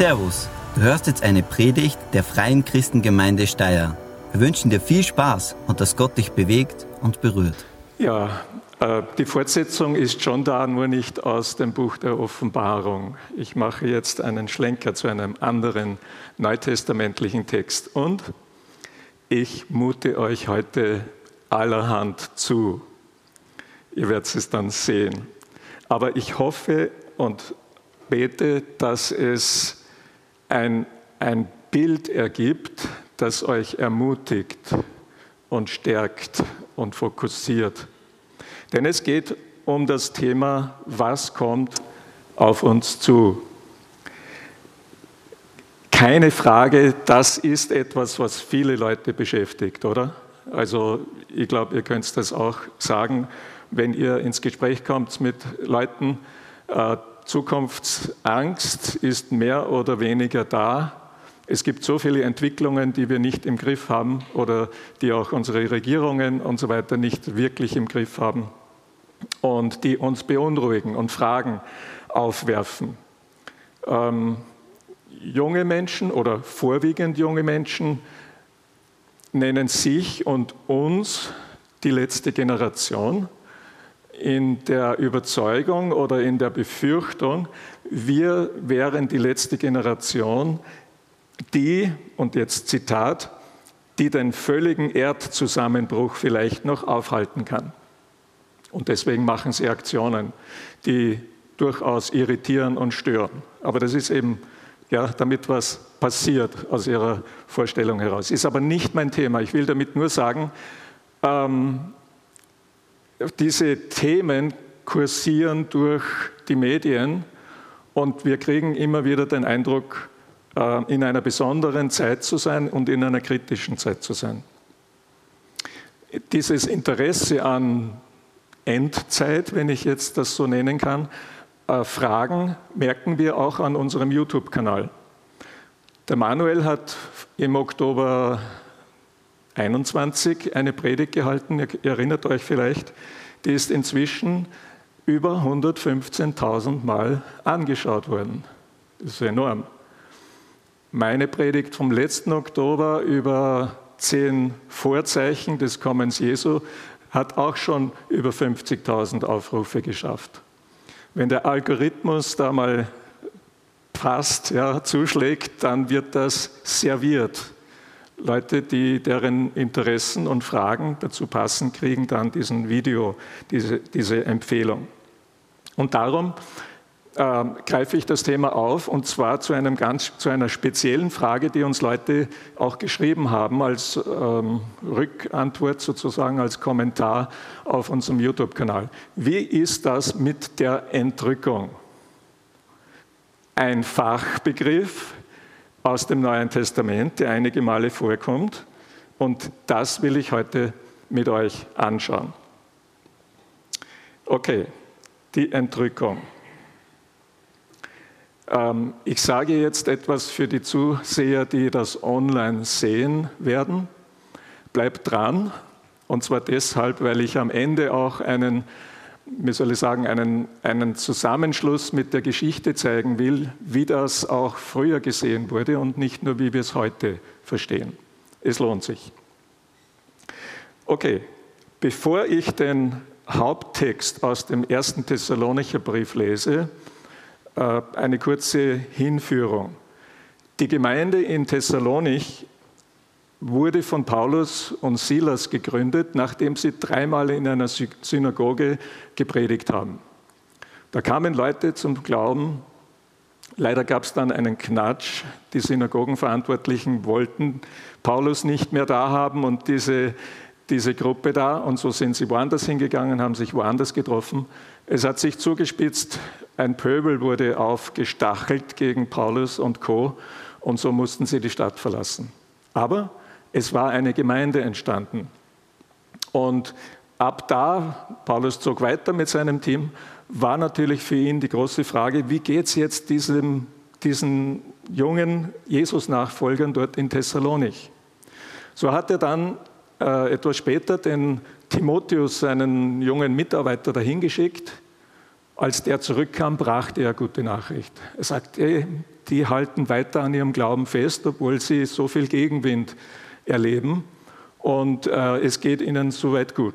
Servus, du hörst jetzt eine Predigt der Freien Christengemeinde Steyr. Wir wünschen dir viel Spaß und dass Gott dich bewegt und berührt. Ja, äh, die Fortsetzung ist schon da, nur nicht aus dem Buch der Offenbarung. Ich mache jetzt einen Schlenker zu einem anderen neutestamentlichen Text und ich mute euch heute allerhand zu. Ihr werdet es dann sehen. Aber ich hoffe und bete, dass es ein, ein Bild ergibt, das euch ermutigt und stärkt und fokussiert. Denn es geht um das Thema, was kommt auf uns zu. Keine Frage, das ist etwas, was viele Leute beschäftigt, oder? Also ich glaube, ihr könnt das auch sagen, wenn ihr ins Gespräch kommt mit Leuten. Zukunftsangst ist mehr oder weniger da. Es gibt so viele Entwicklungen, die wir nicht im Griff haben oder die auch unsere Regierungen und so weiter nicht wirklich im Griff haben und die uns beunruhigen und Fragen aufwerfen. Ähm, junge Menschen oder vorwiegend junge Menschen nennen sich und uns die letzte Generation in der Überzeugung oder in der Befürchtung, wir wären die letzte Generation, die, und jetzt Zitat, die den völligen Erdzusammenbruch vielleicht noch aufhalten kann. Und deswegen machen sie Aktionen, die durchaus irritieren und stören. Aber das ist eben, ja, damit was passiert aus ihrer Vorstellung heraus. Ist aber nicht mein Thema. Ich will damit nur sagen, ähm, diese Themen kursieren durch die Medien und wir kriegen immer wieder den Eindruck, äh, in einer besonderen Zeit zu sein und in einer kritischen Zeit zu sein. Dieses Interesse an Endzeit, wenn ich jetzt das so nennen kann, äh, Fragen merken wir auch an unserem YouTube-Kanal. Der Manuel hat im Oktober 21 eine Predigt gehalten, ihr erinnert euch vielleicht, die ist inzwischen über 115.000 Mal angeschaut worden. Das ist enorm. Meine Predigt vom letzten Oktober über zehn Vorzeichen des Kommens Jesu hat auch schon über 50.000 Aufrufe geschafft. Wenn der Algorithmus da mal passt, ja, zuschlägt, dann wird das serviert Leute, die deren Interessen und Fragen dazu passen, kriegen dann diesen Video, diese, diese Empfehlung. Und darum äh, greife ich das Thema auf und zwar zu, einem ganz, zu einer speziellen Frage, die uns Leute auch geschrieben haben als ähm, Rückantwort sozusagen, als Kommentar auf unserem YouTube-Kanal. Wie ist das mit der Entrückung? Ein Fachbegriff, aus dem Neuen Testament, der einige Male vorkommt. Und das will ich heute mit euch anschauen. Okay, die Entrückung. Ähm, ich sage jetzt etwas für die Zuseher, die das online sehen werden. Bleibt dran. Und zwar deshalb, weil ich am Ende auch einen wie soll ich sagen, einen, einen Zusammenschluss mit der Geschichte zeigen will, wie das auch früher gesehen wurde und nicht nur, wie wir es heute verstehen. Es lohnt sich. Okay, bevor ich den Haupttext aus dem ersten Thessalonicher Brief lese, äh, eine kurze Hinführung. Die Gemeinde in Thessalonich wurde von Paulus und Silas gegründet, nachdem sie dreimal in einer Synagoge gepredigt haben. Da kamen Leute zum Glauben. Leider gab es dann einen Knatsch. Die Synagogenverantwortlichen wollten Paulus nicht mehr da haben und diese, diese Gruppe da. Und so sind sie woanders hingegangen, haben sich woanders getroffen. Es hat sich zugespitzt. Ein Pöbel wurde aufgestachelt gegen Paulus und Co. Und so mussten sie die Stadt verlassen. Aber es war eine Gemeinde entstanden. Und ab da, Paulus zog weiter mit seinem Team, war natürlich für ihn die große Frage, wie geht es jetzt diesem, diesen jungen Jesus-Nachfolgern dort in Thessalonich? So hat er dann äh, etwas später den Timotheus, seinen jungen Mitarbeiter, dahin geschickt. Als der zurückkam, brachte er gute Nachricht. Er sagt, ey, die halten weiter an ihrem Glauben fest, obwohl sie so viel Gegenwind erleben und äh, es geht ihnen soweit gut.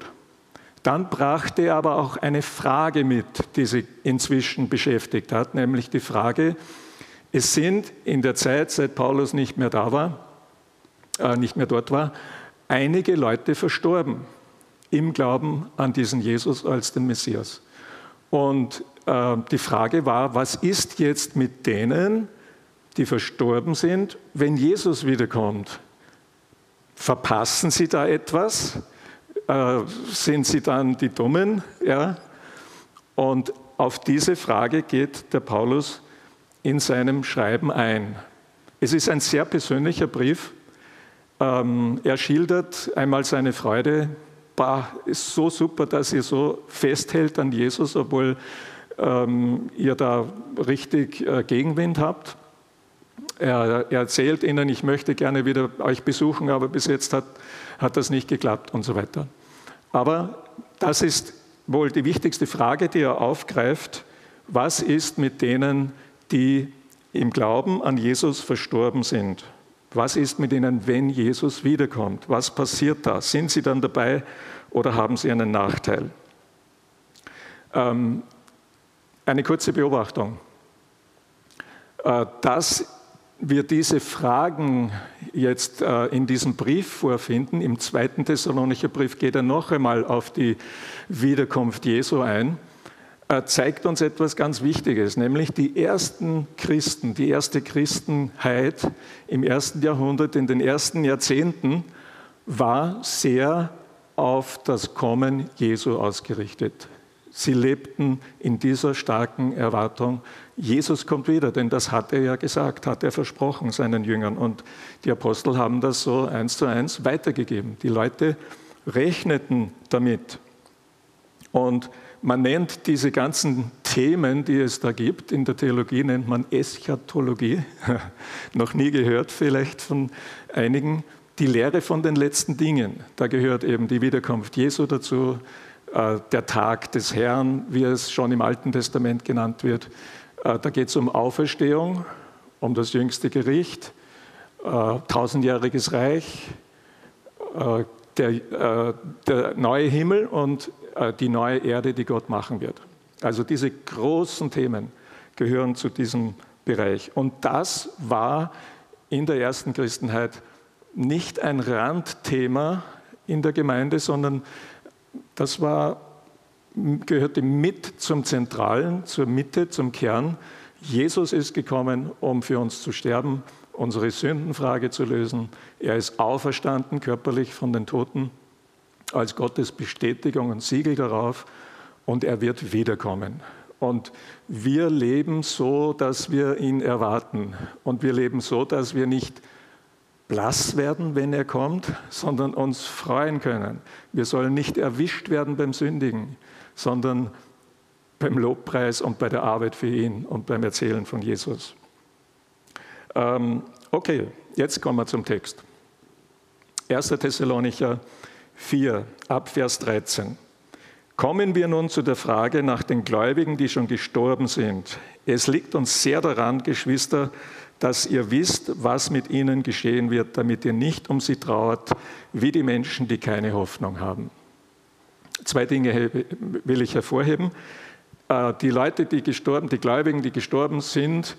Dann brachte er aber auch eine Frage mit, die sie inzwischen beschäftigt hat, nämlich die Frage, es sind in der Zeit, seit Paulus nicht mehr da war, äh, nicht mehr dort war, einige Leute verstorben im Glauben an diesen Jesus als den Messias. Und äh, die Frage war, was ist jetzt mit denen, die verstorben sind, wenn Jesus wiederkommt? Verpassen sie da etwas? Äh, sind sie dann die Dummen? Ja? Und auf diese Frage geht der Paulus in seinem Schreiben ein. Es ist ein sehr persönlicher Brief. Ähm, er schildert einmal seine Freude. Bah, ist so super, dass ihr so festhält an Jesus, obwohl ähm, ihr da richtig äh, Gegenwind habt. Er, er, erzählt ihnen, ich möchte gerne wieder euch besuchen, aber bis jetzt hat, hat das nicht geklappt und so weiter. Aber das ist wohl die wichtigste Frage, die er aufgreift. Was ist mit denen, die im Glauben an Jesus verstorben sind? Was ist mit ihnen, wenn Jesus wiederkommt? Was passiert da? Sind sie dann dabei oder haben sie einen Nachteil? Ähm, eine kurze Beobachtung. Äh, dass wir diese Fragen jetzt äh, in diesem Brief vorfinden, im zweiten Thessalonicher Brief geht er noch einmal auf die Wiederkunft Jesu ein, zeigt uns etwas ganz Wichtiges, nämlich die ersten Christen, die erste Christenheit im ersten Jahrhundert, in den ersten Jahrzehnten, war sehr auf das Kommen Jesu ausgerichtet. Sie lebten in dieser starken Erwartung, Jesus kommt wieder, denn das hat er ja gesagt, hat er versprochen seinen Jüngern. Und die Apostel haben das so eins zu eins weitergegeben. Die Leute rechneten damit. Und man nennt diese ganzen Themen, die es da gibt, in der Theologie nennt man Eschatologie, noch nie gehört vielleicht von einigen, die Lehre von den letzten Dingen. Da gehört eben die Wiederkunft Jesu dazu, der Tag des Herrn, wie es schon im Alten Testament genannt wird. Äh, da geht es um Auferstehung, um das jüngste Gericht, äh, tausendjähriges Reich, der, der neue Himmel und äh, die neue Erde, die Gott machen wird. Also diese großen Themen gehören zu diesem Bereich. Und das war in der ersten Christenheit nicht ein Randthema in der Gemeinde, sondern das war, gehörte mit zum Zentralen, zur Mitte, zum Kern. Jesus ist gekommen, um für uns zu sterben, unsere Sündenfrage zu lösen. Er ist auferstanden körperlich von den Toten als Gottes Bestätigung und Siegel darauf und er wird wiederkommen. Und wir leben so, dass wir ihn erwarten. Und wir leben so, dass wir nicht blass werden, wenn er kommt, sondern uns freuen können. Wir sollen nicht erwischt werden beim Sündigen, sondern beim Lobpreis und bei der Arbeit für ihn und beim Erzählen von Jesus. Ähm, okay, jetzt kommen wir zum Text. 1. Thessalonicher 4 ab Vers 13. Kommen wir nun zu der Frage nach den Gläubigen, die schon gestorben sind. Es liegt uns sehr daran, Geschwister, dass ihr wisst, was mit ihnen geschehen wird, damit ihr nicht um sie trauert, wie die Menschen, die keine Hoffnung haben. Zwei Dinge will ich hervorheben. Äh, die Leute, die gestorben, die Gläubigen, die gestorben sind,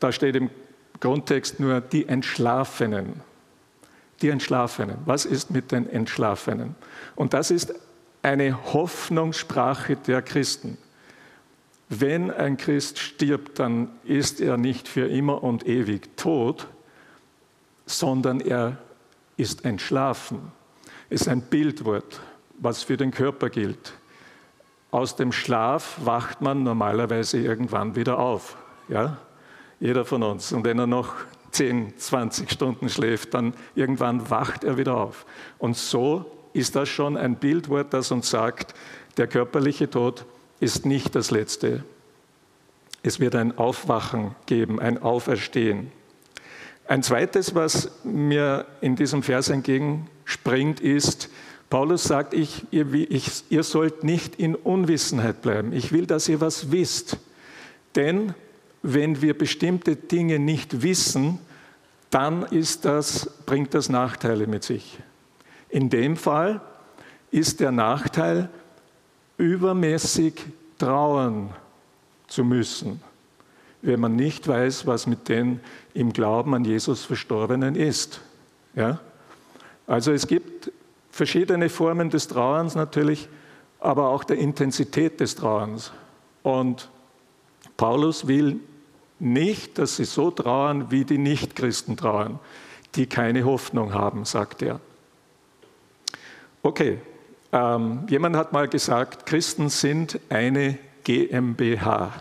da steht im Grundtext nur die Entschlafenen die Entschlafenen. Was ist mit den Entschlafenen? Und das ist eine Hoffnungssprache der Christen. Wenn ein Christ stirbt, dann ist er nicht für immer und ewig tot, sondern er ist entschlafen. Ist ein Bildwort, was für den Körper gilt. Aus dem Schlaf wacht man normalerweise irgendwann wieder auf. Ja? Jeder von uns. Und wenn er noch 10, 20 Stunden schläft, dann irgendwann wacht er wieder auf. Und so ist das schon ein Bildwort, das uns sagt, der körperliche Tod ist nicht das Letzte. Es wird ein Aufwachen geben, ein Auferstehen. Ein zweites, was mir in diesem Vers entgegenspringt, ist, Paulus sagt, ich, ihr, ich, ihr sollt nicht in Unwissenheit bleiben. Ich will, dass ihr was wisst. Denn wenn wir bestimmte Dinge nicht wissen, dann das, bringt das Nachteile mit sich. In dem Fall ist der Nachteil, übermäßig trauern zu müssen, wenn man nicht weiß, was mit den im Glauben an Jesus Verstorbenen ist. Ja? Also es gibt verschiedene Formen des Trauerns natürlich, aber auch der Intensität des Trauerns. Und Paulus will nicht, dass sie so trauern, wie die Nichtchristen trauern, die keine Hoffnung haben, sagt er. Okay, ähm, jemand hat mal gesagt, Christen sind eine GmbH,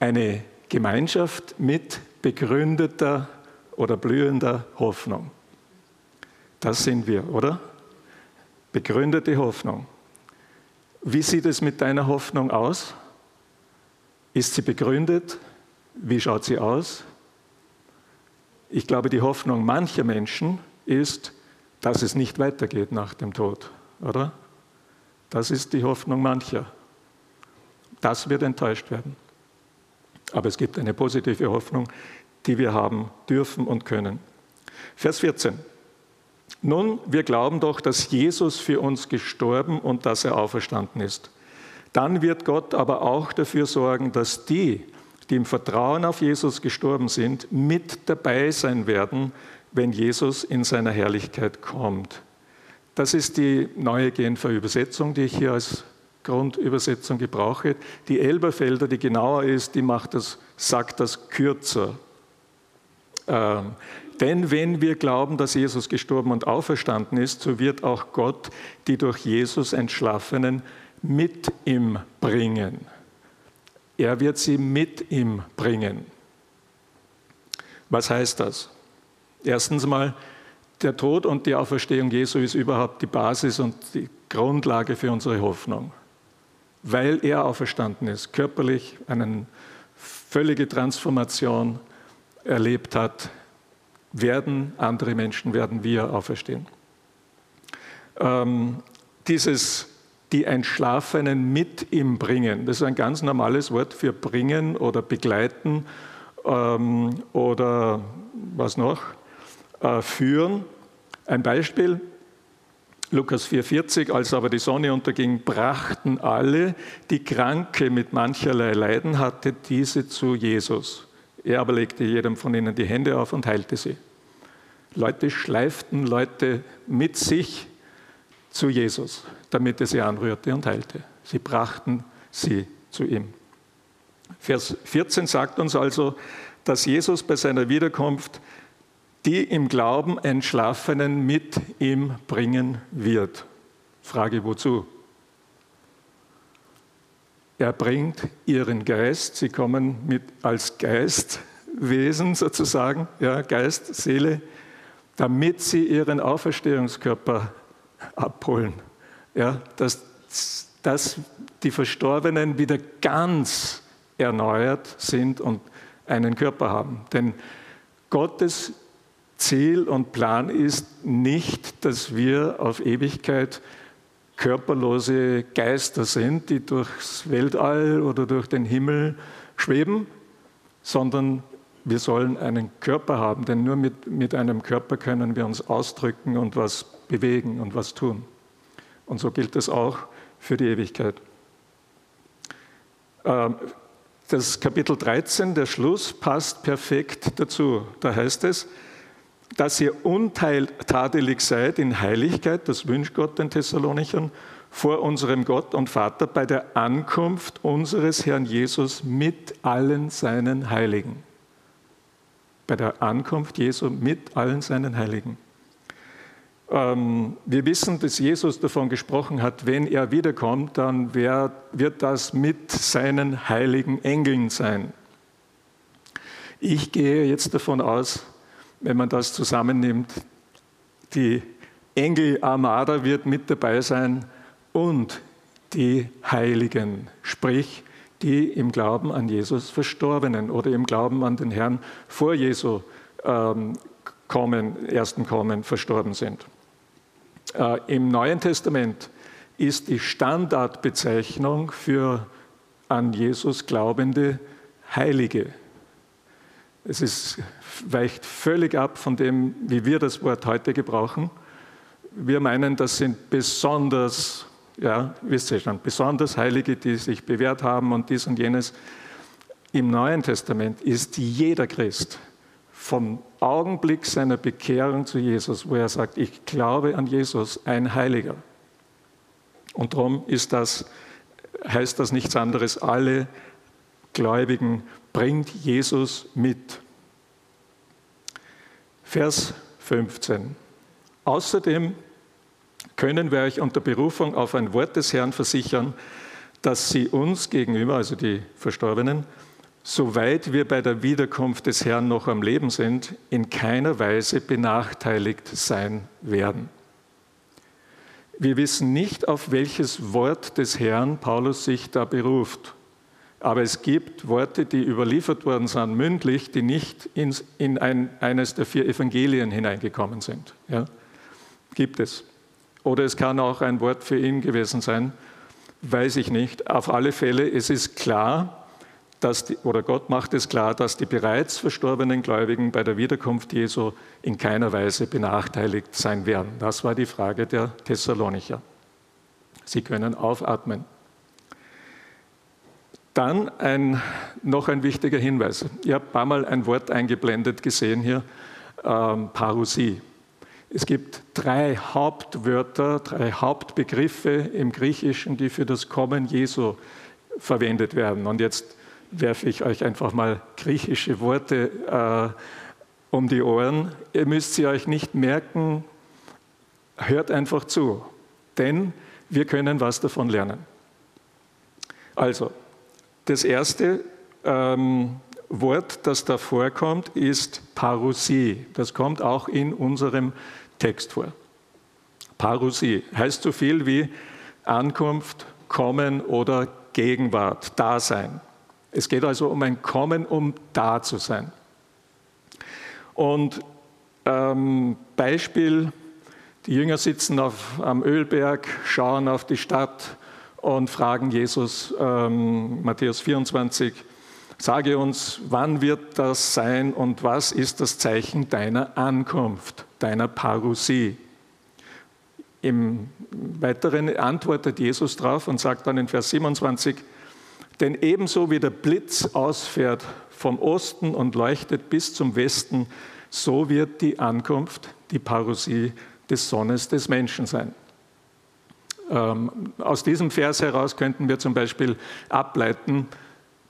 eine Gemeinschaft mit begründeter oder blühender Hoffnung. Das sind wir, oder? Begründete Hoffnung. Wie sieht es mit deiner Hoffnung aus? Ist sie begründet? Wie schaut sie aus? Ich glaube, die Hoffnung mancher Menschen ist, dass es nicht weitergeht nach dem Tod, oder? Das ist die Hoffnung mancher. Das wird enttäuscht werden. Aber es gibt eine positive Hoffnung, die wir haben dürfen und können. Vers 14. Nun, wir glauben doch, dass Jesus für uns gestorben und dass er auferstanden ist. Dann wird Gott aber auch dafür sorgen, dass die, die im Vertrauen auf Jesus gestorben sind, mit dabei sein werden, wenn Jesus in seiner Herrlichkeit kommt. Das ist die neue Genfer Übersetzung, die ich hier als Grundübersetzung gebrauche. Die Elberfelder, die genauer ist, die macht das, sagt das kürzer. Ähm, denn wenn wir glauben, dass Jesus gestorben und auferstanden ist, so wird auch Gott die durch Jesus Entschlafenen mit ihm bringen. Er wird sie mit ihm bringen. Was heißt das? Erstens mal, der Tod und die Auferstehung Jesu ist überhaupt die Basis und die Grundlage für unsere Hoffnung. Weil er auferstanden ist, körperlich eine völlige Transformation erlebt hat, werden andere Menschen, werden wir auferstehen. Ähm, dieses die Entschlafenen mit ihm bringen, das ist ein ganz normales Wort für bringen oder begleiten ähm, oder was noch? Äh, führen. Ein Beispiel, Lukas 4,40, als aber die Sonne unterging, brachten alle, die Kranke mit mancherlei Leiden hatte, diese zu Jesus. Er aber legte jedem von ihnen die Hände auf und heilte sie. Leute schleiften Leute mit sich zu Jesus, damit er sie anrührte und heilte. Sie brachten sie zu ihm. Vers 14 sagt uns also, dass Jesus bei seiner Wiederkunft die im Glauben Entschlafenen mit ihm bringen wird. Frage wozu? Er bringt ihren Geist, sie kommen mit als Geistwesen sozusagen, ja, Geist, Seele, damit sie ihren Auferstehungskörper abholen. Ja, dass, dass die Verstorbenen wieder ganz erneuert sind und einen Körper haben. Denn Gottes Ziel und Plan ist nicht, dass wir auf Ewigkeit körperlose Geister sind, die durchs Weltall oder durch den Himmel schweben, sondern wir sollen einen Körper haben, denn nur mit, mit einem Körper können wir uns ausdrücken und was bewegen und was tun. Und so gilt es auch für die Ewigkeit. Ähm, das Kapitel 13, der Schluss, passt perfekt dazu. Da heißt es, dass ihr untadelig seid in Heiligkeit, das wünscht Gott den Thessalonichern, vor unserem Gott und Vater bei der Ankunft unseres Herrn Jesus mit allen seinen Heiligen. Bei der Ankunft Jesu mit allen seinen Heiligen. Ähm, wir wissen, dass Jesus davon gesprochen hat, wenn er wiederkommt, dann wird das mit seinen heiligen Engeln sein. Ich gehe jetzt davon aus, wenn man das zusammennimmt, die Engel-Armada wird mit dabei sein und die Heiligen, sprich die im Glauben an Jesus Verstorbenen oder im Glauben an den Herrn vor Jesu ähm, kommen, ersten Kommen verstorben sind. Äh, Im Neuen Testament ist die Standardbezeichnung für an Jesus glaubende Heilige. Es ist, weicht völlig ab von dem, wie wir das Wort heute gebrauchen. Wir meinen, das sind besonders, ja, wisst ihr schon, besonders Heilige, die sich bewährt haben und dies und jenes. Im Neuen Testament ist jeder Christ vom Augenblick seiner Bekehrung zu Jesus, wo er sagt, ich glaube an Jesus, ein Heiliger. Und darum das, heißt das nichts anderes, alle Gläubigen bringt Jesus mit. Vers 15. Außerdem können wir euch unter Berufung auf ein Wort des Herrn versichern, dass sie uns gegenüber, also die Verstorbenen, soweit wir bei der Wiederkunft des Herrn noch am Leben sind, in keiner Weise benachteiligt sein werden. Wir wissen nicht, auf welches Wort des Herrn Paulus sich da beruft. Aber es gibt Worte, die überliefert worden sind, mündlich, die nicht ins, in ein, eines der vier Evangelien hineingekommen sind. Ja? Gibt es. Oder es kann auch ein Wort für ihn gewesen sein, weiß ich nicht. Auf alle Fälle, es ist klar, dass die, oder Gott macht es klar, dass die bereits verstorbenen Gläubigen bei der Wiederkunft Jesu in keiner Weise benachteiligt sein werden. Das war die Frage der Thessalonicher. Sie können aufatmen. Dann ein, noch ein wichtiger Hinweis. Ich habe ein paar Mal ein Wort eingeblendet gesehen hier, ähm, Parousie. Es gibt drei Hauptwörter, drei Hauptbegriffe im Griechischen, die für das Kommen Jesu verwendet werden. Und jetzt werfe ich euch einfach mal griechische Worte äh, um die Ohren. Ihr müsst sie euch nicht merken, hört einfach zu, denn wir können was davon lernen. Also, das erste ähm, Wort, das da vorkommt, ist Parousie. Das kommt auch in unserem Text vor. Parousie heißt so viel wie Ankunft, Kommen oder Gegenwart, Dasein. Es geht also um ein Kommen, um da zu sein. Und ähm, Beispiel, die Jünger sitzen auf, am Ölberg, schauen auf die Stadt und fragen Jesus, ähm, Matthäus 24, sage uns, wann wird das sein und was ist das Zeichen deiner Ankunft, deiner Parousie? Im Weiteren antwortet Jesus darauf und sagt dann in Vers 27, denn ebenso wie der Blitz ausfährt vom Osten und leuchtet bis zum Westen, so wird die Ankunft, die Parousie des Sohnes des Menschen sein. Ähm, aus diesem Vers heraus könnten wir zum Beispiel ableiten,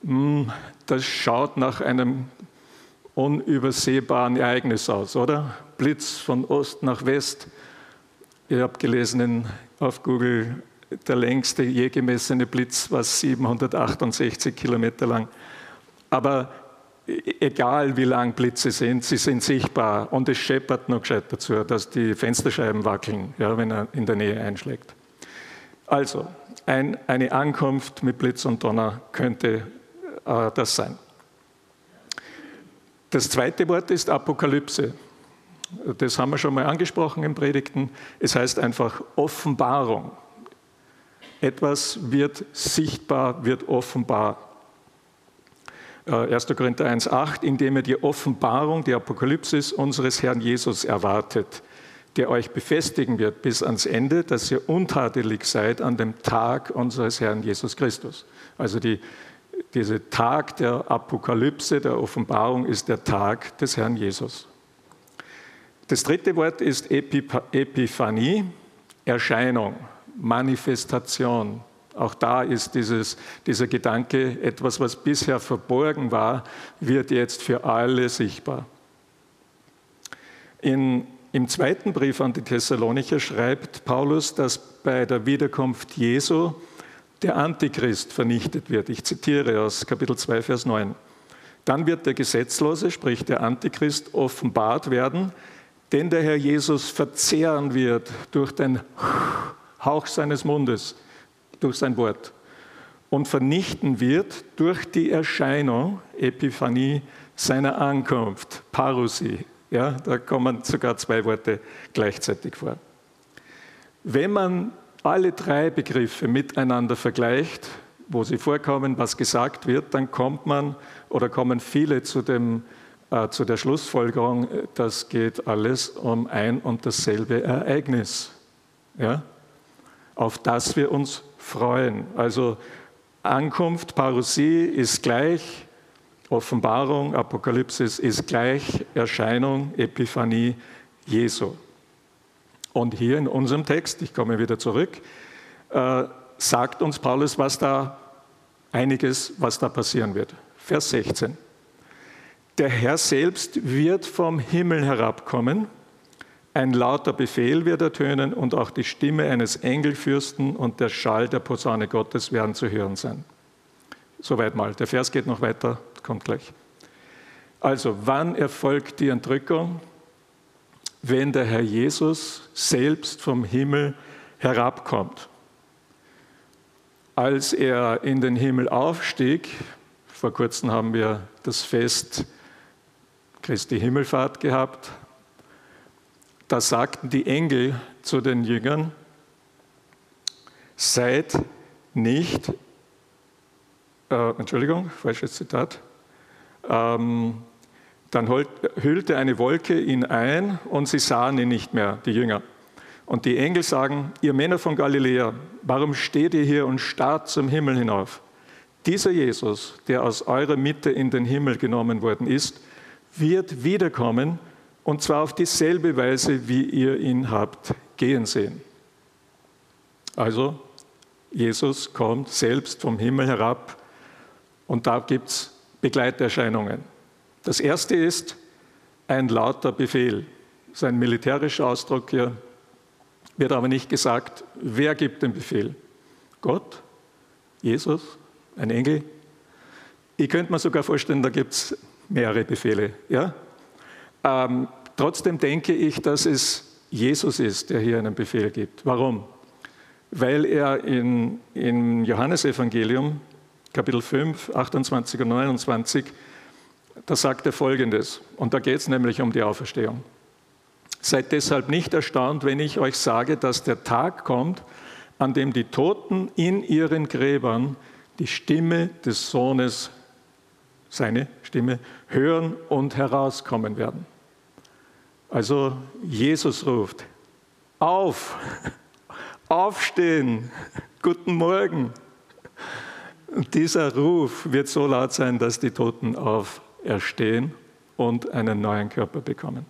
hm, das schaut nach einem unübersehbaren Ereignis aus, oder? Blitz von Ost nach West. Ich habe gelesen auf Google, der längste je gemessene Blitz war 768 Kilometer lang. Aber e-, egal wie lang Blitze sind, sie sind sichtbar und es scheppert noch gescheit dazu, dass die Fensterscheiben wackeln, ja, wenn er in der Nähe einschlägt. Also, ein, eine Ankunft mit Blitz und Donner könnte äh, das sein. Das zweite Wort ist Apokalypse. Das haben wir schon mal angesprochen im Predigten. Es heißt einfach Offenbarung. Etwas wird sichtbar, wird offenbar. 1. Äh, Korinther 1,8, indem er die Offenbarung, die Apokalypsis unseres Herrn Jesus erwartet der euch befestigen wird bis ans Ende, dass ihr untadelig seid an dem Tag unseres Herrn Jesus Christus. Also die, dieser Tag der Apokalypse, der Offenbarung ist der Tag des Herrn Jesus. Das dritte Wort ist Epiphanie, Erscheinung, Manifestation. Auch da ist dieses, dieser Gedanke, etwas, was bisher verborgen war, wird jetzt für alle sichtbar. In im zweiten Brief an die Thessalonicher schreibt Paulus, dass bei der Wiederkunft Jesu der Antichrist vernichtet wird. Ich zitiere aus Kapitel 2, Vers 9. Dann wird der Gesetzlose, sprich der Antichrist, offenbart werden, den der Herr Jesus verzehren wird durch den Hauch seines Mundes, durch sein Wort und vernichten wird durch die Erscheinung, Epiphanie, seiner Ankunft, Parousie, ja, da kommen sogar zwei Worte gleichzeitig vor. Wenn man alle drei Begriffe miteinander vergleicht, wo sie vorkommen, was gesagt wird, dann kommt man oder kommen viele zu, dem, äh, zu der Schlussfolgerung, das geht alles um ein und dasselbe Ereignis, ja? auf das wir uns freuen. Also Ankunft, Parousie ist gleich, Offenbarung, Apokalypsis ist gleich Erscheinung, Epiphanie Jesu. Und hier in unserem Text, ich komme wieder zurück, äh, sagt uns Paulus, was da einiges, was da passieren wird. Vers 16. Der Herr selbst wird vom Himmel herabkommen, ein lauter Befehl wird ertönen und auch die Stimme eines Engelfürsten und der Schall der Posaune Gottes werden zu hören sein. Soweit mal. Der Vers geht noch weiter, kommt gleich. Also, wann erfolgt die Entrückung? Wenn der Herr Jesus selbst vom Himmel herabkommt als er in den Himmel aufstieg, vor kurzem haben wir das Fest Christi Himmelfahrt gehabt, da sagten die Engel zu den Jüngern, seid nicht, äh, Entschuldigung, falsches Zitat, ähm, dann hüllte eine Wolke ihn ein und sie sahen ihn nicht mehr, die Jünger. Und die Engel sagen, ihr Männer von Galiläa, warum steht ihr hier und starrt zum Himmel hinauf? Dieser Jesus, der aus eurer Mitte in den Himmel genommen worden ist, wird wiederkommen und zwar auf dieselbe Weise, wie ihr ihn habt gehen sehen. Also, Jesus kommt selbst vom Himmel herab und da gibt es Begleiterscheinungen. Das erste ist ein lauter Befehl. Das ist ein militärischer Ausdruck hier, wird aber nicht gesagt, wer gibt den Befehl? Gott? Jesus? Ein Engel? Ich könnte mir sogar vorstellen, da gibt es mehrere Befehle. Ja? Ähm, trotzdem denke ich, dass es Jesus ist, der hier einen Befehl gibt. Warum? Weil er in, im Johannesevangelium, Kapitel 5, 28 und 29, da sagt er Folgendes, und da geht es nämlich um die Auferstehung. Seid deshalb nicht erstaunt, wenn ich euch sage, dass der Tag kommt, an dem die Toten in ihren Gräbern die Stimme des Sohnes, seine Stimme, hören und herauskommen werden. Also Jesus ruft, auf, aufstehen, guten Morgen. Und dieser Ruf wird so laut sein, dass die Toten auferstehen und einen neuen Körper bekommen.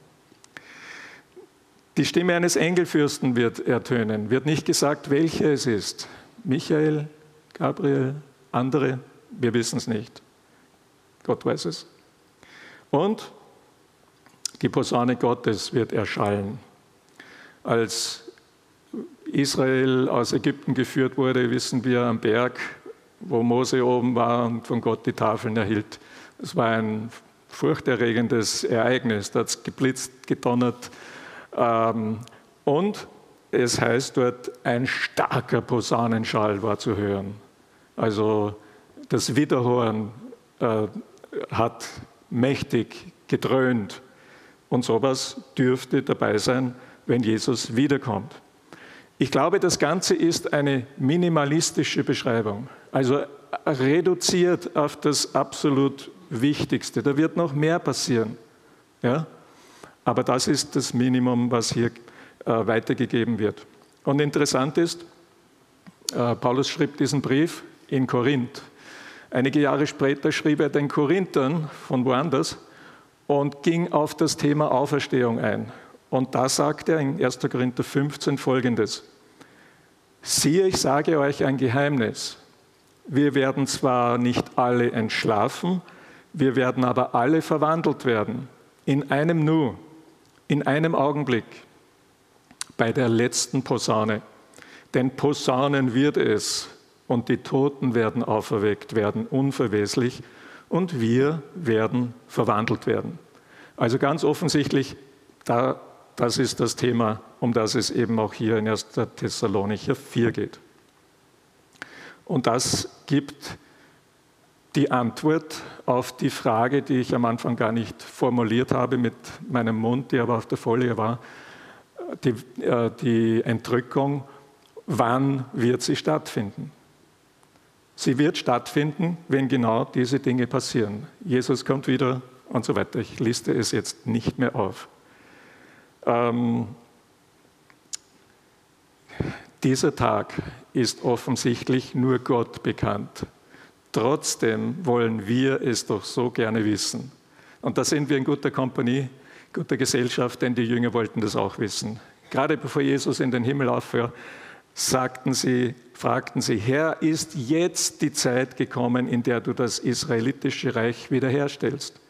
Die Stimme eines Engelfürsten wird ertönen. Wird nicht gesagt, welcher es ist. Michael, Gabriel, andere, wir wissen es nicht. Gott weiß es. Und die Posaune Gottes wird erschallen. Als Israel aus Ägypten geführt wurde, wissen wir am Berg, wo Mose oben war und von Gott die Tafeln erhielt. Es war ein furchterregendes Ereignis. Da hat es geblitzt, gedonnert, ähm, und es heißt dort, ein starker Posaunenschall war zu hören. Also das Widerhorn äh, hat mächtig gedröhnt. Und sowas dürfte dabei sein, wenn Jesus wiederkommt. Ich glaube, das Ganze ist eine minimalistische Beschreibung, also reduziert auf das absolut Wichtigste. Da wird noch mehr passieren. Ja? Aber das ist das Minimum, was hier äh, weitergegeben wird. Und interessant ist, äh, Paulus schrieb diesen Brief in Korinth. Einige Jahre später schrieb er den Korinthern von woanders und ging auf das Thema Auferstehung ein. Und da sagt er in 1. Korinther 15 folgendes. Siehe, ich sage euch ein Geheimnis. Wir werden zwar nicht alle entschlafen, wir werden aber alle verwandelt werden. In einem Nu, in einem Augenblick bei der letzten Posaune. Denn Posaunen wird es und die Toten werden auferweckt werden, unverweslich, und wir werden verwandelt werden. Also ganz offensichtlich, da, das ist das Thema, um das es eben auch hier in 1. Thessalonicher 4 geht. Und das gibt die Antwort auf die Frage, die ich am Anfang gar nicht formuliert habe mit meinem Mund, die aber auf der Folie war, die, äh, die Entrückung, wann wird sie stattfinden? Sie wird stattfinden, wenn genau diese Dinge passieren. Jesus kommt wieder und so weiter. Ich liste es jetzt nicht mehr auf. Ähm, dieser Tag ist offensichtlich nur Gott bekannt. Trotzdem wollen wir es doch so gerne wissen. Und da sind wir in guter Kompanie, guter Gesellschaft, denn die Jünger wollten das auch wissen. Gerade bevor Jesus in den Himmel auffuhr, sagten sie, fragten sie, Herr, ist jetzt die Zeit gekommen, in der du das israelitische Reich wiederherstellst?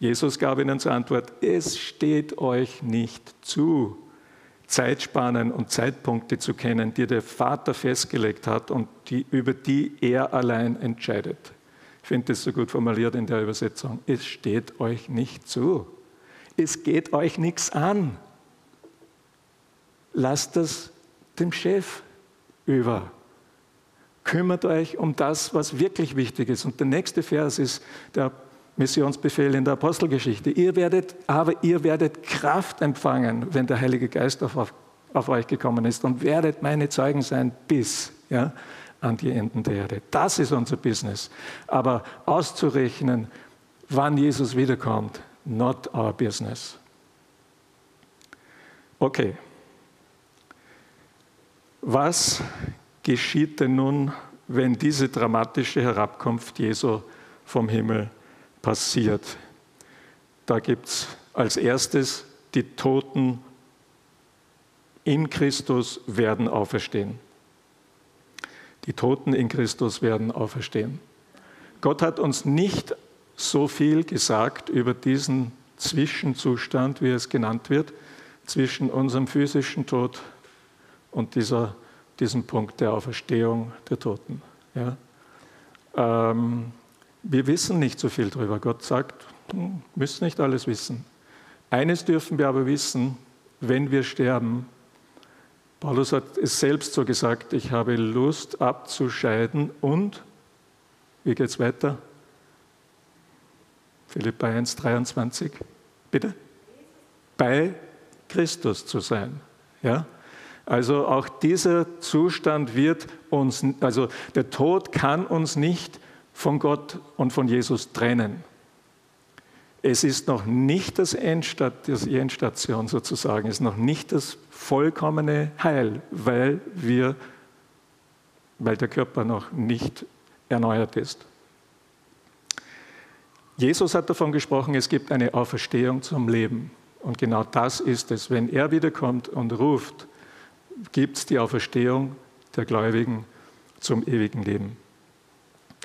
Jesus gab ihnen zur Antwort, es steht euch nicht zu, Zeitspannen und Zeitpunkte zu kennen, die der Vater festgelegt hat und die, über die er allein entscheidet. Ich finde das so gut formuliert in der Übersetzung. Es steht euch nicht zu. Es geht euch nichts an. Lasst das dem Chef über. Kümmert euch um das, was wirklich wichtig ist. Und der nächste Vers ist der Missionsbefehl in der Apostelgeschichte. Ihr werdet, aber ihr werdet Kraft empfangen, wenn der Heilige Geist auf, auf euch gekommen ist und werdet meine Zeugen sein bis ja, an die Enden der Erde. Das ist unser Business. Aber auszurechnen, wann Jesus wiederkommt, not our business. Okay. Was geschieht denn nun, wenn diese dramatische Herabkunft Jesu vom Himmel passiert? Da gibt es als erstes, die Toten in Christus werden auferstehen. Die Toten in Christus werden auferstehen. Gott hat uns nicht so viel gesagt über diesen Zwischenzustand, wie es genannt wird, zwischen unserem physischen Tod und dieser, diesem Punkt der Auferstehung der Toten. Ja? Ähm, wir wissen nicht so viel darüber. Gott sagt, hm, müssen nicht alles wissen. Eines dürfen wir aber wissen, wenn wir sterben. Paulus hat es selbst so gesagt, ich habe Lust abzuscheiden und, wie geht es weiter? Philippa 1, 23, bitte? Bei Christus zu sein. Ja? Also auch dieser Zustand wird uns, also der Tod kann uns nicht von Gott und von Jesus trennen. Es ist noch nicht das Endstat, die Endstation sozusagen, es ist noch nicht das vollkommene Heil, weil, wir, weil der Körper noch nicht erneuert ist. Jesus hat davon gesprochen, es gibt eine Auferstehung zum Leben. Und genau das ist es. Wenn er wiederkommt und ruft, gibt es die Auferstehung der Gläubigen zum ewigen Leben.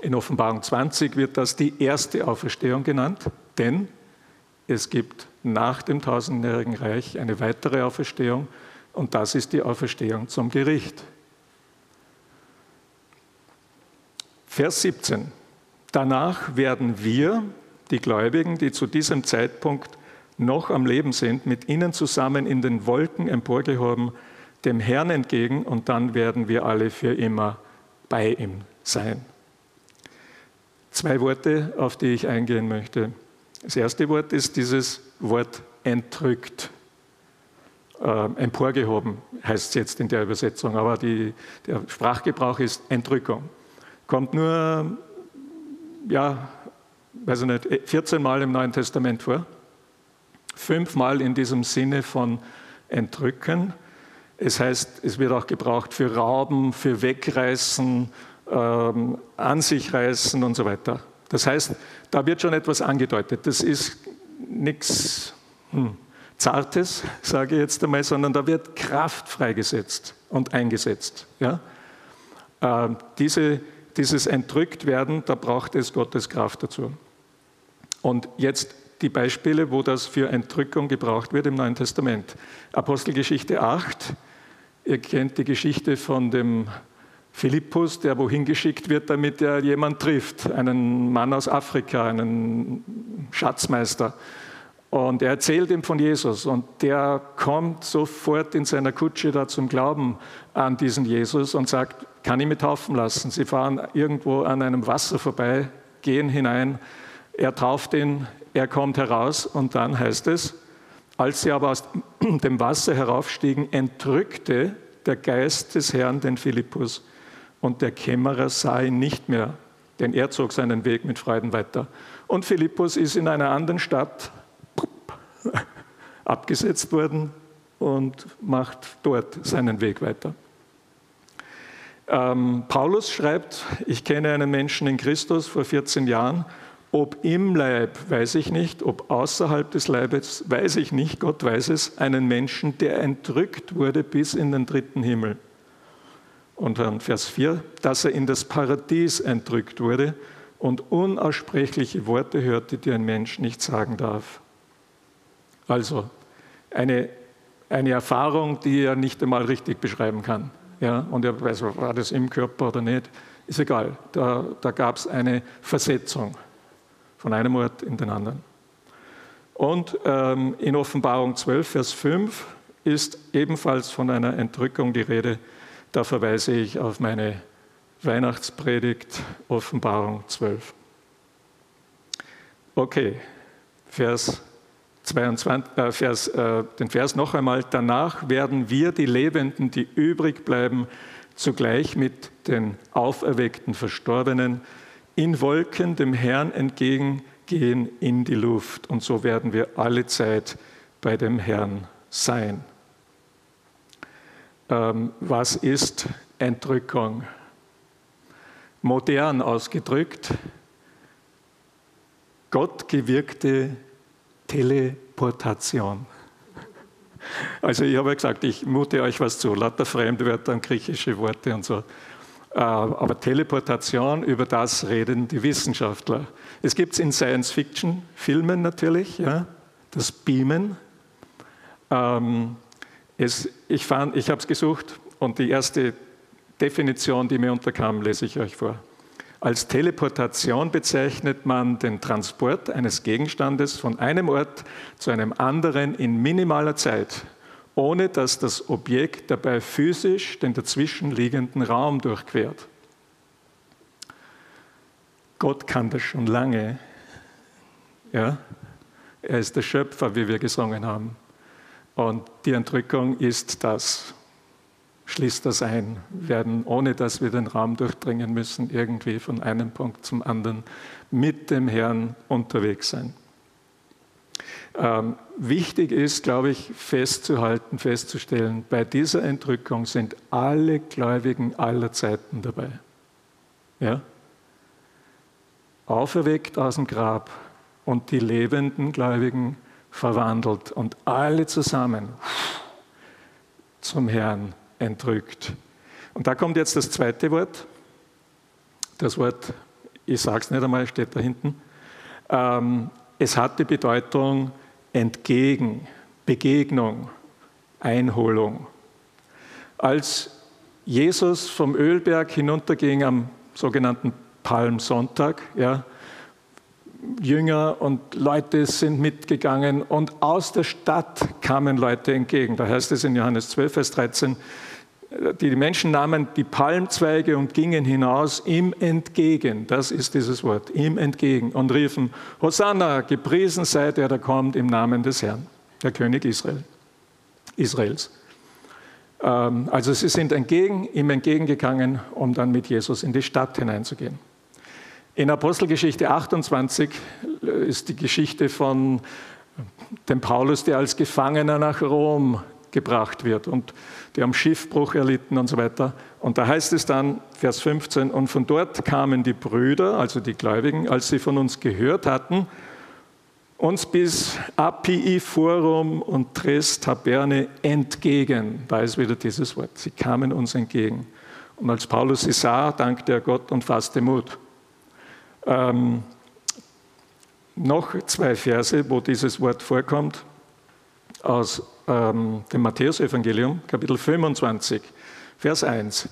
In Offenbarung 20 wird das die erste Auferstehung genannt, denn es gibt nach dem tausendjährigen Reich eine weitere Auferstehung und das ist die Auferstehung zum Gericht. Vers 17. Danach werden wir, die Gläubigen, die zu diesem Zeitpunkt noch am Leben sind, mit ihnen zusammen in den Wolken emporgehoben, dem Herrn entgegen und dann werden wir alle für immer bei ihm sein. Zwei Worte, auf die ich eingehen möchte. Das erste Wort ist dieses Wort entrückt. Äh, emporgehoben heißt es jetzt in der Übersetzung, aber die, der Sprachgebrauch ist Entrückung. Kommt nur, ja, weiß ich nicht, 14 Mal im Neuen Testament vor. Fünfmal in diesem Sinne von entrücken. Es heißt, es wird auch gebraucht für Rauben, für Wegreißen, ähm, an sich reißen und so weiter. Das heißt, da wird schon etwas angedeutet. Das ist nichts hm, Zartes, sage ich jetzt einmal, sondern da wird Kraft freigesetzt und eingesetzt. Ja? Ähm, diese, dieses Entrücktwerden, da braucht es Gottes Kraft dazu. Und jetzt die Beispiele, wo das für Entrückung gebraucht wird im Neuen Testament. Apostelgeschichte 8, ihr kennt die Geschichte von dem Philippus, der wohin geschickt wird, damit er jemand trifft, einen Mann aus Afrika, einen Schatzmeister. Und er erzählt ihm von Jesus und der kommt sofort in seiner Kutsche da zum Glauben an diesen Jesus und sagt, kann ich mich taufen lassen? Sie fahren irgendwo an einem Wasser vorbei, gehen hinein, er tauft ihn, er kommt heraus und dann heißt es, als sie aber aus dem Wasser heraufstiegen, entrückte der Geist des Herrn den Philippus und der Kämmerer sah ihn nicht mehr, denn er zog seinen Weg mit Freuden weiter. Und Philippus ist in einer anderen Stadt abgesetzt worden und macht dort seinen Weg weiter. Ähm, Paulus schreibt, ich kenne einen Menschen in Christus vor 14 Jahren, ob im Leib, weiß ich nicht, ob außerhalb des Leibes, weiß ich nicht, Gott weiß es, einen Menschen, der entrückt wurde bis in den dritten Himmel. Und dann Vers 4, dass er in das Paradies entrückt wurde und unaussprechliche Worte hörte, die ein Mensch nicht sagen darf. Also eine, eine Erfahrung, die er nicht einmal richtig beschreiben kann. Ja, und er weiß, war das im Körper oder nicht, ist egal. Da, da gab es eine Versetzung von einem Ort in den anderen. Und ähm, in Offenbarung 12, Vers 5 ist ebenfalls von einer Entrückung die Rede. Da verweise ich auf meine Weihnachtspredigt, Offenbarung 12. Okay, Vers 22, äh, Vers, äh, den Vers noch einmal. Danach werden wir, die Lebenden, die übrig bleiben, zugleich mit den auferweckten Verstorbenen in Wolken dem Herrn entgegengehen in die Luft. Und so werden wir alle Zeit bei dem Herrn sein. Ähm, was ist Entrückung? Modern ausgedrückt, Gott gewirkte Teleportation. Also ich habe ja gesagt, ich mute euch was zu, lauter Fremdwörter und griechische Worte und so. Äh, aber Teleportation, über das reden die Wissenschaftler. Es gibt es in Science-Fiction-Filmen natürlich, ja, das Beamen. Ähm, es, ich ich habe es gesucht und die erste Definition, die mir unterkam, lese ich euch vor. Als Teleportation bezeichnet man den Transport eines Gegenstandes von einem Ort zu einem anderen in minimaler Zeit ohne dass das Objekt dabei physisch den dazwischenliegenden Raum durchquert. Gott kann das schon lange. Ja? Er ist der Schöpfer, wie wir gesungen haben. Und die Entrückung ist das, schließt das ein, wir werden, ohne dass wir den Raum durchdringen müssen, irgendwie von einem Punkt zum anderen mit dem Herrn unterwegs sein. Ähm, wichtig ist, glaube ich, festzuhalten, festzustellen, bei dieser Entrückung sind alle Gläubigen aller Zeiten dabei. Ja? Auferweckt aus dem Grab und die lebenden Gläubigen verwandelt und alle zusammen zum Herrn entrückt. Und da kommt jetzt das zweite Wort. Das Wort, ich sage es nicht einmal, steht da hinten. Ähm, es hat die Bedeutung entgegen, Begegnung, Einholung. Als Jesus vom Ölberg hinunterging am sogenannten Palmsonntag, ja, Jünger und Leute sind mitgegangen und aus der Stadt kamen Leute entgegen. Da heißt es in Johannes 12, Vers 13, die Menschen nahmen die Palmzweige und gingen hinaus ihm entgegen. Das ist dieses Wort, ihm entgegen und riefen, Hosanna, gepriesen sei der, der kommt im Namen des Herrn, der König Israel, Israels. Ähm, also sie sind entgegen, ihm entgegengegangen, um dann mit Jesus in die Stadt hineinzugehen. In Apostelgeschichte 28 ist die Geschichte von dem Paulus, der als Gefangener nach Rom gebracht wird. Und die haben Schiffbruch erlitten und so weiter. Und da heißt es dann, Vers 15, und von dort kamen die Brüder, also die Gläubigen, als sie von uns gehört hatten, uns bis Apii Forum und Tres Taberne entgegen. Da ist wieder dieses Wort. Sie kamen uns entgegen. Und als Paulus sie sah, dankte er Gott und fasste Mut. Ähm, noch zwei Verse, wo dieses Wort vorkommt, aus ähm, dem Matthäusevangelium, Kapitel 25, Vers 1.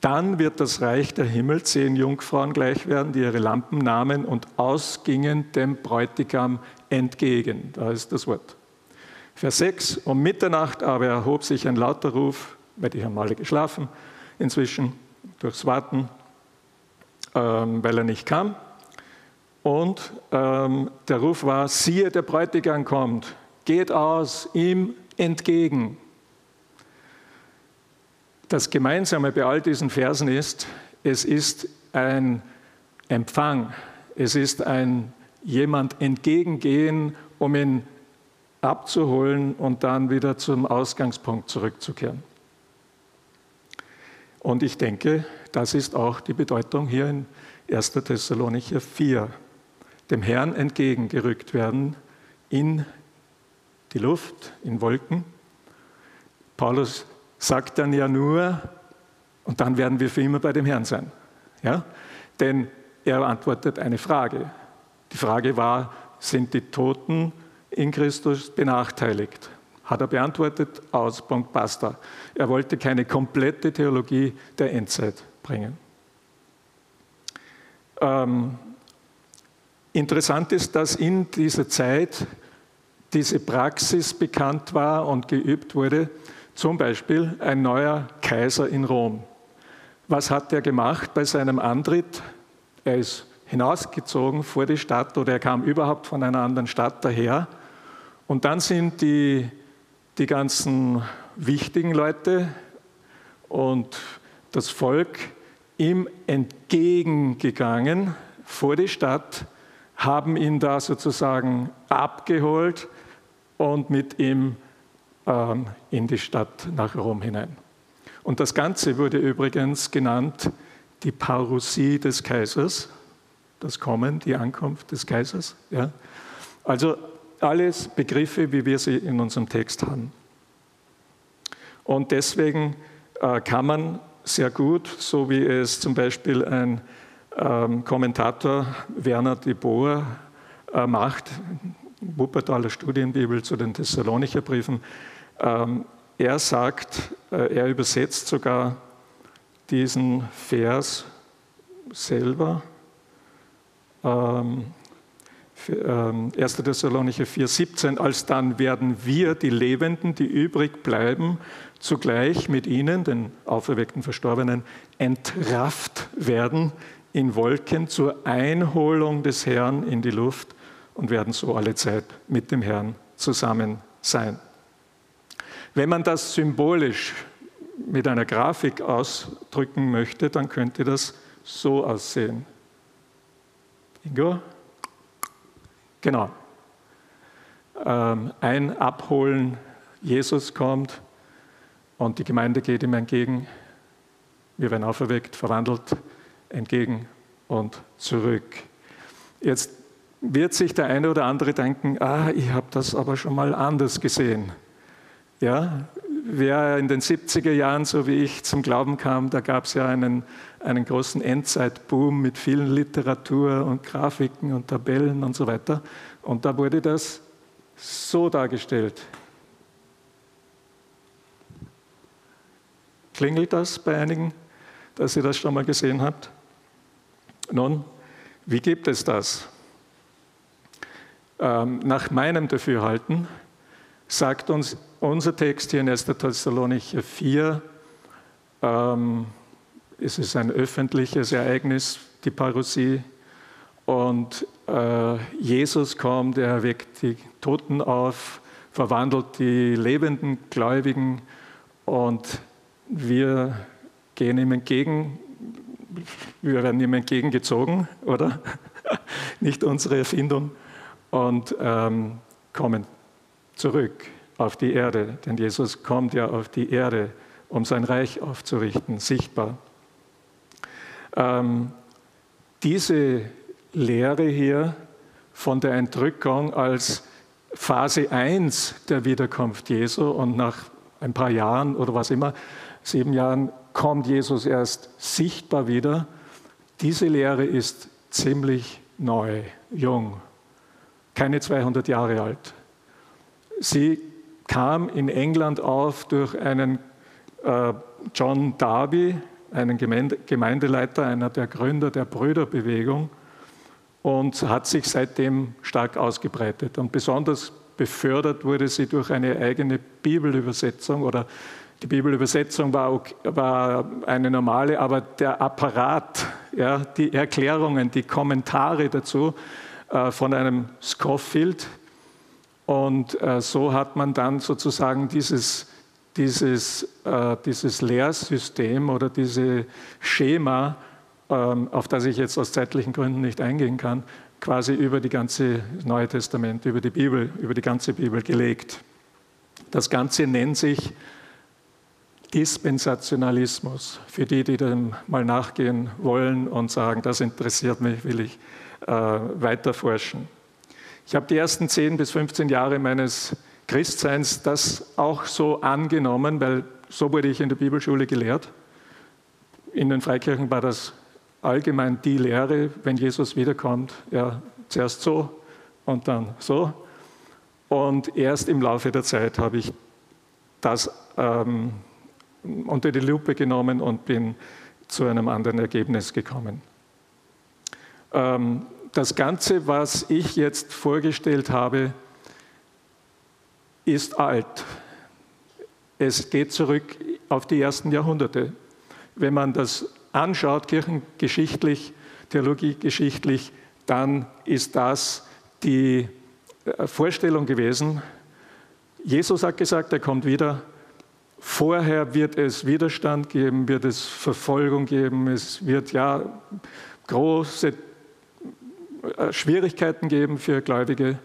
Dann wird das Reich der Himmel zehn Jungfrauen gleich werden, die ihre Lampen nahmen und ausgingen dem Bräutigam entgegen. Da ist das Wort. Vers 6. Um Mitternacht aber erhob sich ein lauter Ruf, weil die haben alle geschlafen inzwischen durchs Warten, weil er nicht kam. Und ähm, der Ruf war, siehe, der Bräutigam kommt, geht aus ihm entgegen. das Gemeinsame bei all diesen Versen ist, es ist ein Empfang, es ist ein jemand entgegengehen, um ihn abzuholen und dann wieder zum Ausgangspunkt zurückzukehren. Und ich denke, das ist auch die Bedeutung hier in 1. Thessalonicher 4. Dem Herrn entgegengerückt werden in die Luft, in Wolken. Paulus sagt dann ja nur, und dann werden wir für immer bei dem Herrn sein. Ja? Denn er antwortet eine Frage. Die Frage war, sind die Toten in Christus benachteiligt? Hat er beantwortet, aus, Punkt, basta. Er wollte keine komplette Theologie der Endzeit bringen. Ähm, interessant ist, dass in dieser Zeit diese Praxis bekannt war und geübt wurde, zum Beispiel ein neuer Kaiser in Rom. Was hat er gemacht bei seinem Antritt? Er ist hinausgezogen vor die Stadt oder er kam überhaupt von einer anderen Stadt daher. Und dann sind die, die ganzen wichtigen Leute und das Volk ihm entgegengegangen vor die Stadt, haben ihn da sozusagen abgeholt und mit ihm ähm, in die Stadt nach Rom hinein. Und das Ganze wurde übrigens genannt die Parousie des Kaisers, das Kommen, die Ankunft des Kaisers. Ja. Also alles Begriffe, wie wir sie in unserem Text haben. Und deswegen äh, kann man sehr gut, so wie es zum Beispiel ein ähm, Kommentator Werner de Boer äh, macht, Wuppertaler Studienbibel zu den Thessalonicher Briefen, ähm, er sagt, äh, er übersetzt sogar diesen Vers selber. Ähm, 1. Ähm, Thessalonicher 4,17, alsdann werden wir, die Lebenden, die übrig bleiben, zugleich mit ihnen, den auferweckten Verstorbenen, entrafft werden in Wolken zur Einholung des Herrn in die Luft und werden so alle Zeit mit dem Herrn zusammen sein. Wenn man das symbolisch mit einer Grafik ausdrücken möchte, dann könnte das so aussehen. Ingo? Genau. Ähm, ein Abholen, Jesus kommt und die Gemeinde geht ihm entgegen. Wir werden auferweckt, verwandelt, entgegen und zurück. Jetzt wird sich der eine oder andere denken, ah, ich habe das aber schon mal anders gesehen. Ja, wer in den 70er Jahren, so wie ich, zum Glauben kam, da gab es ja einen, einen großen Endzeitboom mit vielen Literatur und Grafiken und Tabellen und so weiter. Und da wurde das so dargestellt. Klingelt das bei einigen, dass ihr das schon mal gesehen habt? Nun, wie gibt es das? Ähm, nach meinem Dafürhalten sagt uns unser Text hier in 1. Thessalonicher 4, ähm, es ist ein öffentliches Ereignis, die Parousie. Und äh, Jesus kommt, er weckt die Toten auf, verwandelt die lebenden Gläubigen und wir gehen ihm entgegen. Wir werden ihm entgegengezogen, oder? Nicht unsere Erfindung. Und ähm, kommen zurück auf die Erde, denn Jesus kommt ja auf die Erde, um sein Reich aufzurichten, sichtbar. Ähm, diese Lehre hier von der Entrückung als Phase 1 der Wiederkunft Jesu und nach ein paar Jahren oder was immer, sieben Jahren, kommt Jesus erst sichtbar wieder. Diese Lehre ist ziemlich neu, jung, keine 200 Jahre alt. Sie kam in England auf durch einen äh, John Darby, einen Gemeinde, Gemeindeleiter, einer der Gründer der Brüderbewegung und hat sich seitdem stark ausgebreitet. Und besonders befördert wurde sie durch eine eigene Bibelübersetzung oder die Bibelübersetzung war, war eine normale, aber der Apparat, ja, die Erklärungen, die Kommentare dazu äh, von einem Scofield, und äh, so hat man dann sozusagen dieses dieses, äh, dieses Lehrsystem oder dieses Schema, ähm, auf das ich jetzt aus zeitlichen Gründen nicht eingehen kann, quasi über die ganze Neue Testament, über die Bibel, über die ganze Bibel gelegt. Das Ganze nennt sich Dispensationalismus. Für die, die dem mal nachgehen wollen und sagen, das interessiert mich, will ich äh, weiter forschen. Ich habe die ersten 10 bis 15 Jahre meines Christseins das auch so angenommen, weil so wurde ich in der Bibelschule gelehrt. In den Freikirchen war das allgemein die Lehre, wenn Jesus wiederkommt, ja, zuerst so und dann so. Und erst im Laufe der Zeit habe ich das ähm, unter die Lupe genommen und bin zu einem anderen Ergebnis gekommen. Ähm, das Ganze, was ich jetzt vorgestellt habe, ist alt. Es geht zurück auf die ersten Jahrhunderte. Wenn man das anschaut, kirchengeschichtlich, theologiegeschichtlich, dann ist das die äh, Vorstellung gewesen. Jesus hat gesagt, er kommt wieder. Vorher wird es Widerstand geben, wird es Verfolgung geben, es wird ja große Schwierigkeiten geben für Gläubige,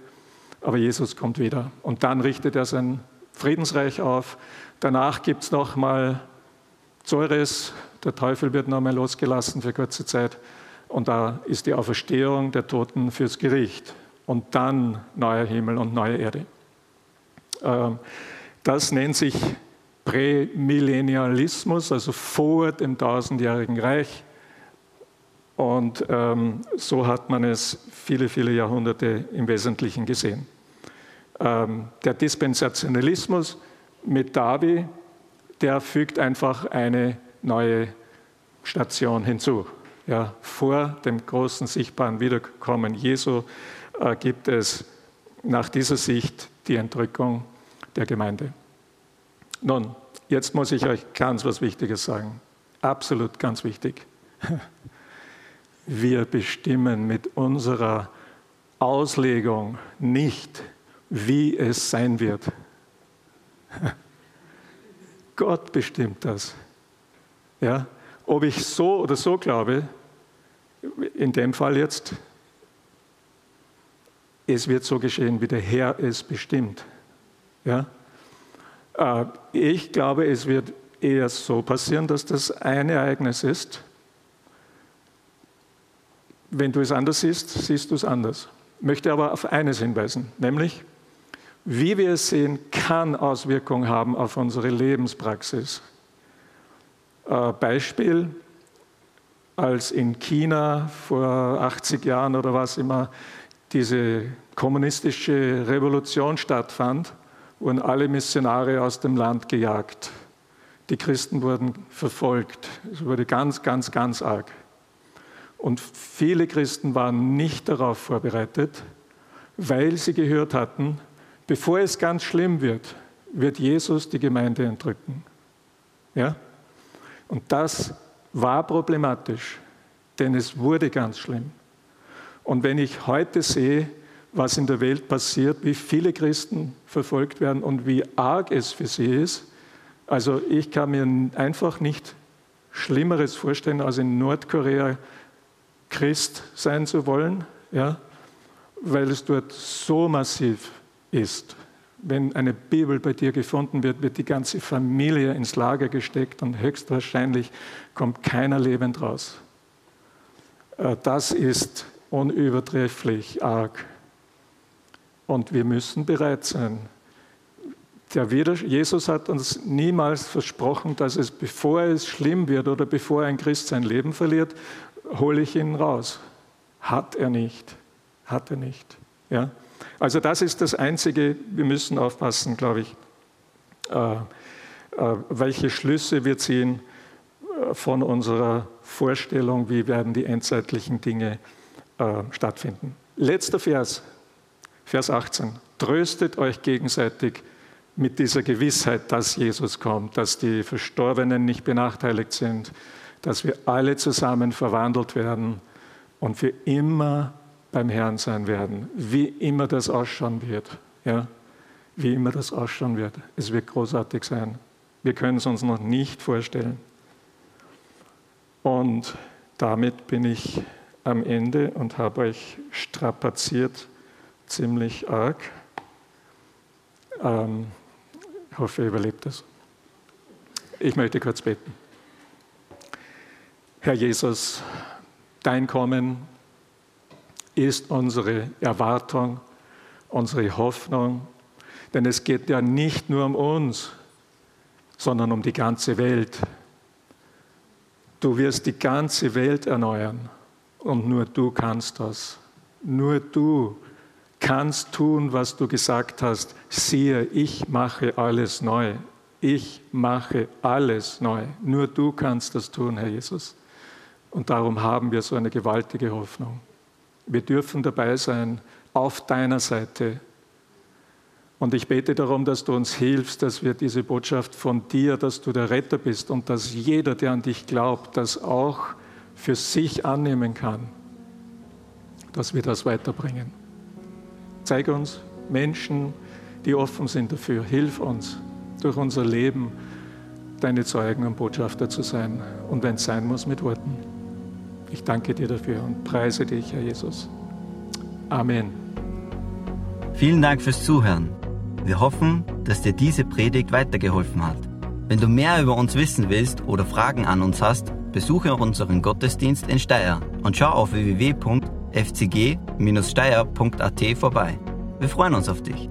aber Jesus kommt wieder. Und dann richtet er sein Friedensreich auf. Danach gibt es nochmal Zores, der Teufel wird nochmal losgelassen für kurze Zeit. Und da ist die Auferstehung der Toten fürs Gericht. Und dann neuer Himmel und neue Erde. Ähm, das nennt sich Prämillennialismus, also vor dem tausendjährigen Reich. Und ähm, so hat man es viele, viele Jahrhunderte im Wesentlichen gesehen. Ähm, der Dispensationalismus mit Darby, der fügt einfach eine neue Station hinzu. Ja, vor dem großen sichtbaren Wiederkommen Jesu äh, gibt es nach dieser Sicht die Entrückung der Gemeinde. Nun, jetzt muss ich euch ganz was Wichtiges sagen. Absolut ganz wichtig. wir bestimmen mit unserer Auslegung nicht, wie es sein wird. Gott bestimmt das. Ja? Ob ich so oder so glaube, in dem Fall jetzt, es wird so geschehen, wie der Herr es bestimmt. Ja? Äh, ich glaube, es wird eher so passieren, dass das ein Ereignis ist, wenn du es anders siehst, siehst du es anders. Ich möchte aber auf eines hinweisen, nämlich, wie wir es sehen, kann Auswirkungen haben auf unsere Lebenspraxis. Äh, Beispiel, als in China vor 80 Jahren oder was immer diese kommunistische Revolution stattfand, wurden alle Missionare aus dem Land gejagt. Die Christen wurden verfolgt. Es wurde ganz, ganz, ganz arg. Und viele Christen waren nicht darauf vorbereitet, weil sie gehört hatten, bevor es ganz schlimm wird, wird Jesus die Gemeinde entrücken. Ja? Und das war problematisch, denn es wurde ganz schlimm. Und wenn ich heute sehe, was in der Welt passiert, wie viele Christen verfolgt werden und wie arg es für sie ist, also ich kann mir einfach nicht Schlimmeres vorstellen, als in Nordkorea Christ sein zu wollen, ja, weil es dort so massiv ist. Wenn eine Bibel bei dir gefunden wird, wird die ganze Familie ins Lager gesteckt und höchstwahrscheinlich kommt keiner lebend raus. Äh, das ist unübertrefflich arg. Und wir müssen bereit sein. Jesus hat uns niemals versprochen, dass es, bevor es schlimm wird oder bevor ein Christ sein Leben verliert, hole ich ihn raus. Hat er nicht. Hat er nicht. Ja? Also das ist das Einzige, wir müssen aufpassen, glaube ich, äh, äh, welche Schlüsse wir ziehen äh, von unserer Vorstellung, wie werden die endzeitlichen Dinge äh, stattfinden. Letzter Vers, Vers 18. Tröstet euch gegenseitig mit dieser Gewissheit, dass Jesus kommt, dass die Verstorbenen nicht benachteiligt sind, dass wir alle zusammen verwandelt werden und für immer beim Herrn sein werden, wie immer das ausschauen wird. Ja? Wie immer das ausschauen wird. Es wird großartig sein. Wir können es uns noch nicht vorstellen. Und damit bin ich am Ende und habe euch strapaziert ziemlich arg. Ähm, ich hoffe, ihr überlebt es. Ich möchte kurz beten. Herr Jesus, dein Kommen ist unsere Erwartung, unsere Hoffnung, denn es geht ja nicht nur um uns, sondern um die ganze Welt. Du wirst die ganze Welt erneuern und nur du kannst das. Nur du kannst tun, was du gesagt hast. Siehe, ich mache alles neu. Ich mache alles neu. Nur du kannst das tun, Herr Jesus. Und darum haben wir so eine gewaltige Hoffnung. Wir dürfen dabei sein, auf deiner Seite. Und ich bete darum, dass du uns hilfst, dass wir diese Botschaft von dir, dass du der Retter bist und dass jeder, der an dich glaubt, das auch für sich annehmen kann, dass wir das weiterbringen. Zeig uns Menschen, die offen sind dafür. Hilf uns durch unser Leben, deine Zeugen und Botschafter zu sein. Und wenn es sein muss, mit Worten. Ich danke dir dafür und preise dich, Herr Jesus. Amen. Vielen Dank fürs Zuhören. Wir hoffen, dass dir diese Predigt weitergeholfen hat. Wenn du mehr über uns wissen willst oder Fragen an uns hast, besuche unseren Gottesdienst in Steyr und schau auf www.fcg-steyr.at vorbei. Wir freuen uns auf dich.